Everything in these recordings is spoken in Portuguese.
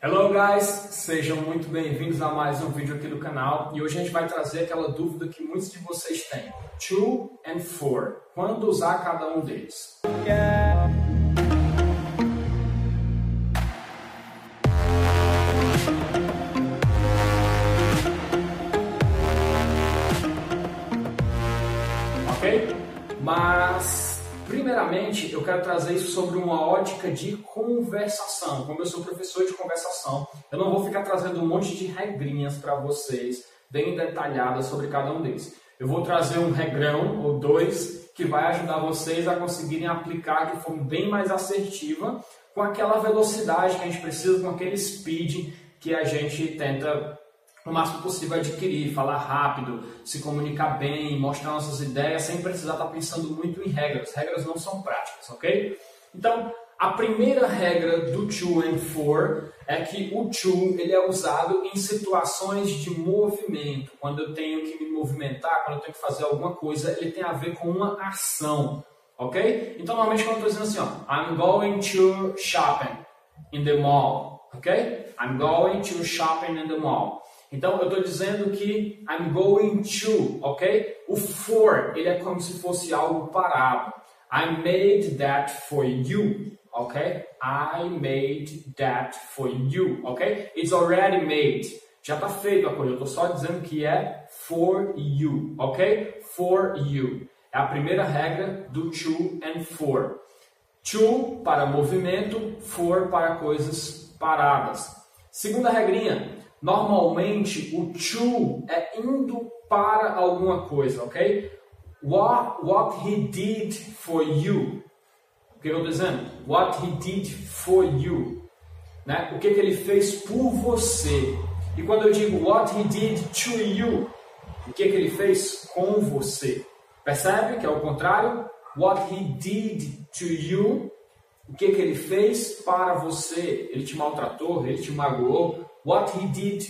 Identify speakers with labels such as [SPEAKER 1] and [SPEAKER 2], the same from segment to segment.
[SPEAKER 1] Hello guys, sejam muito bem-vindos a mais um vídeo aqui do canal e hoje a gente vai trazer aquela dúvida que muitos de vocês têm. To and for, quando usar cada um deles? Ok? Mas Primeiramente, eu quero trazer isso sobre uma ótica de conversação. Como eu sou professor de conversação, eu não vou ficar trazendo um monte de regrinhas para vocês, bem detalhadas sobre cada um deles. Eu vou trazer um regrão ou dois que vai ajudar vocês a conseguirem aplicar de forma bem mais assertiva, com aquela velocidade que a gente precisa, com aquele speed que a gente tenta o máximo possível adquirir, falar rápido, se comunicar bem, mostrar nossas ideias sem precisar estar pensando muito em regras. Regras não são práticas, ok? Então, a primeira regra do to and for é que o to ele é usado em situações de movimento. Quando eu tenho que me movimentar, quando eu tenho que fazer alguma coisa, ele tem a ver com uma ação, ok? Então, normalmente quando eu estou dizendo assim, ó, I'm going to shopping in the mall, ok? I'm going to shopping in the mall. Então eu estou dizendo que I'm going to, ok? O for, ele é como se fosse algo parado. I made that for you, ok? I made that for you, ok? It's already made. Já está feito a coisa, eu estou só dizendo que é for you, ok? For you. É a primeira regra do to and for. To para movimento, for para coisas paradas. Segunda regrinha, Normalmente o to é indo para alguma coisa, ok? What, what he did for you. O que eu estou dizendo? What he did for you. Né? O que, que ele fez por você. E quando eu digo what he did to you, o que, que ele fez com você. Percebe que é o contrário? What he did to you, o que, que ele fez para você. Ele te maltratou, ele te magoou, What he did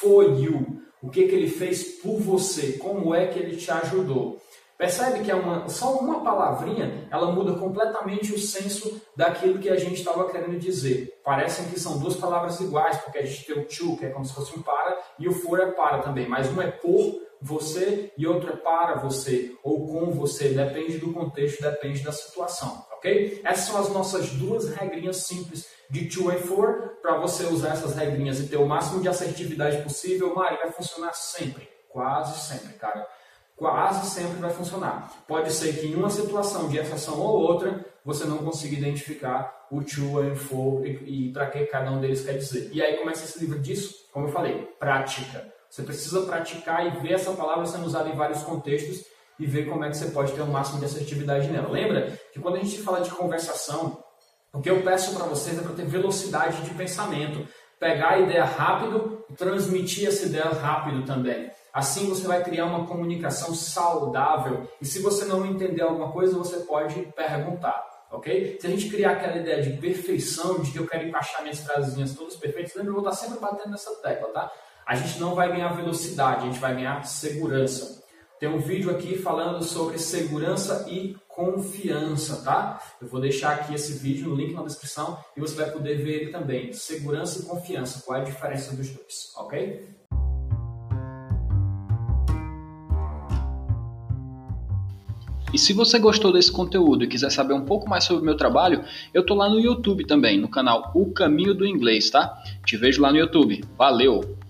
[SPEAKER 1] for you. O que, que ele fez por você. Como é que ele te ajudou. Percebe que é uma, só uma palavrinha, ela muda completamente o senso daquilo que a gente estava querendo dizer. Parecem que são duas palavras iguais, porque a gente tem o to, que é como se fosse um para, e o for é para também. Mas um é por você e outro é para você, ou com você. Depende do contexto, depende da situação, ok? Essas são as nossas duas regrinhas simples de to and for, para você usar essas regrinhas e ter o máximo de assertividade possível, Mari, vai funcionar sempre. Quase sempre, cara. Quase sempre vai funcionar. Pode ser que em uma situação de exceção ou outra, você não consiga identificar o to and for e, e para que cada um deles quer dizer. E aí começa esse livro disso, como eu falei, prática. Você precisa praticar e ver essa palavra sendo usada em vários contextos e ver como é que você pode ter o máximo de assertividade nela. Lembra que quando a gente fala de conversação, o que eu peço para vocês é para ter velocidade de pensamento, pegar a ideia rápido e transmitir essa ideia rápido também. Assim você vai criar uma comunicação saudável e se você não entender alguma coisa, você pode perguntar, ok? Se a gente criar aquela ideia de perfeição, de que eu quero encaixar minhas frasezinhas todas perfeitas, lembra, eu vou estar sempre batendo nessa tecla, tá? A gente não vai ganhar velocidade, a gente vai ganhar segurança. Tem um vídeo aqui falando sobre segurança e confiança, tá? Eu vou deixar aqui esse vídeo no link na descrição e você vai poder ver ele também. Segurança e confiança, qual é a diferença dos dois, ok?
[SPEAKER 2] E se você gostou desse conteúdo e quiser saber um pouco mais sobre o meu trabalho, eu tô lá no YouTube também, no canal O Caminho do Inglês, tá? Te vejo lá no YouTube. Valeu!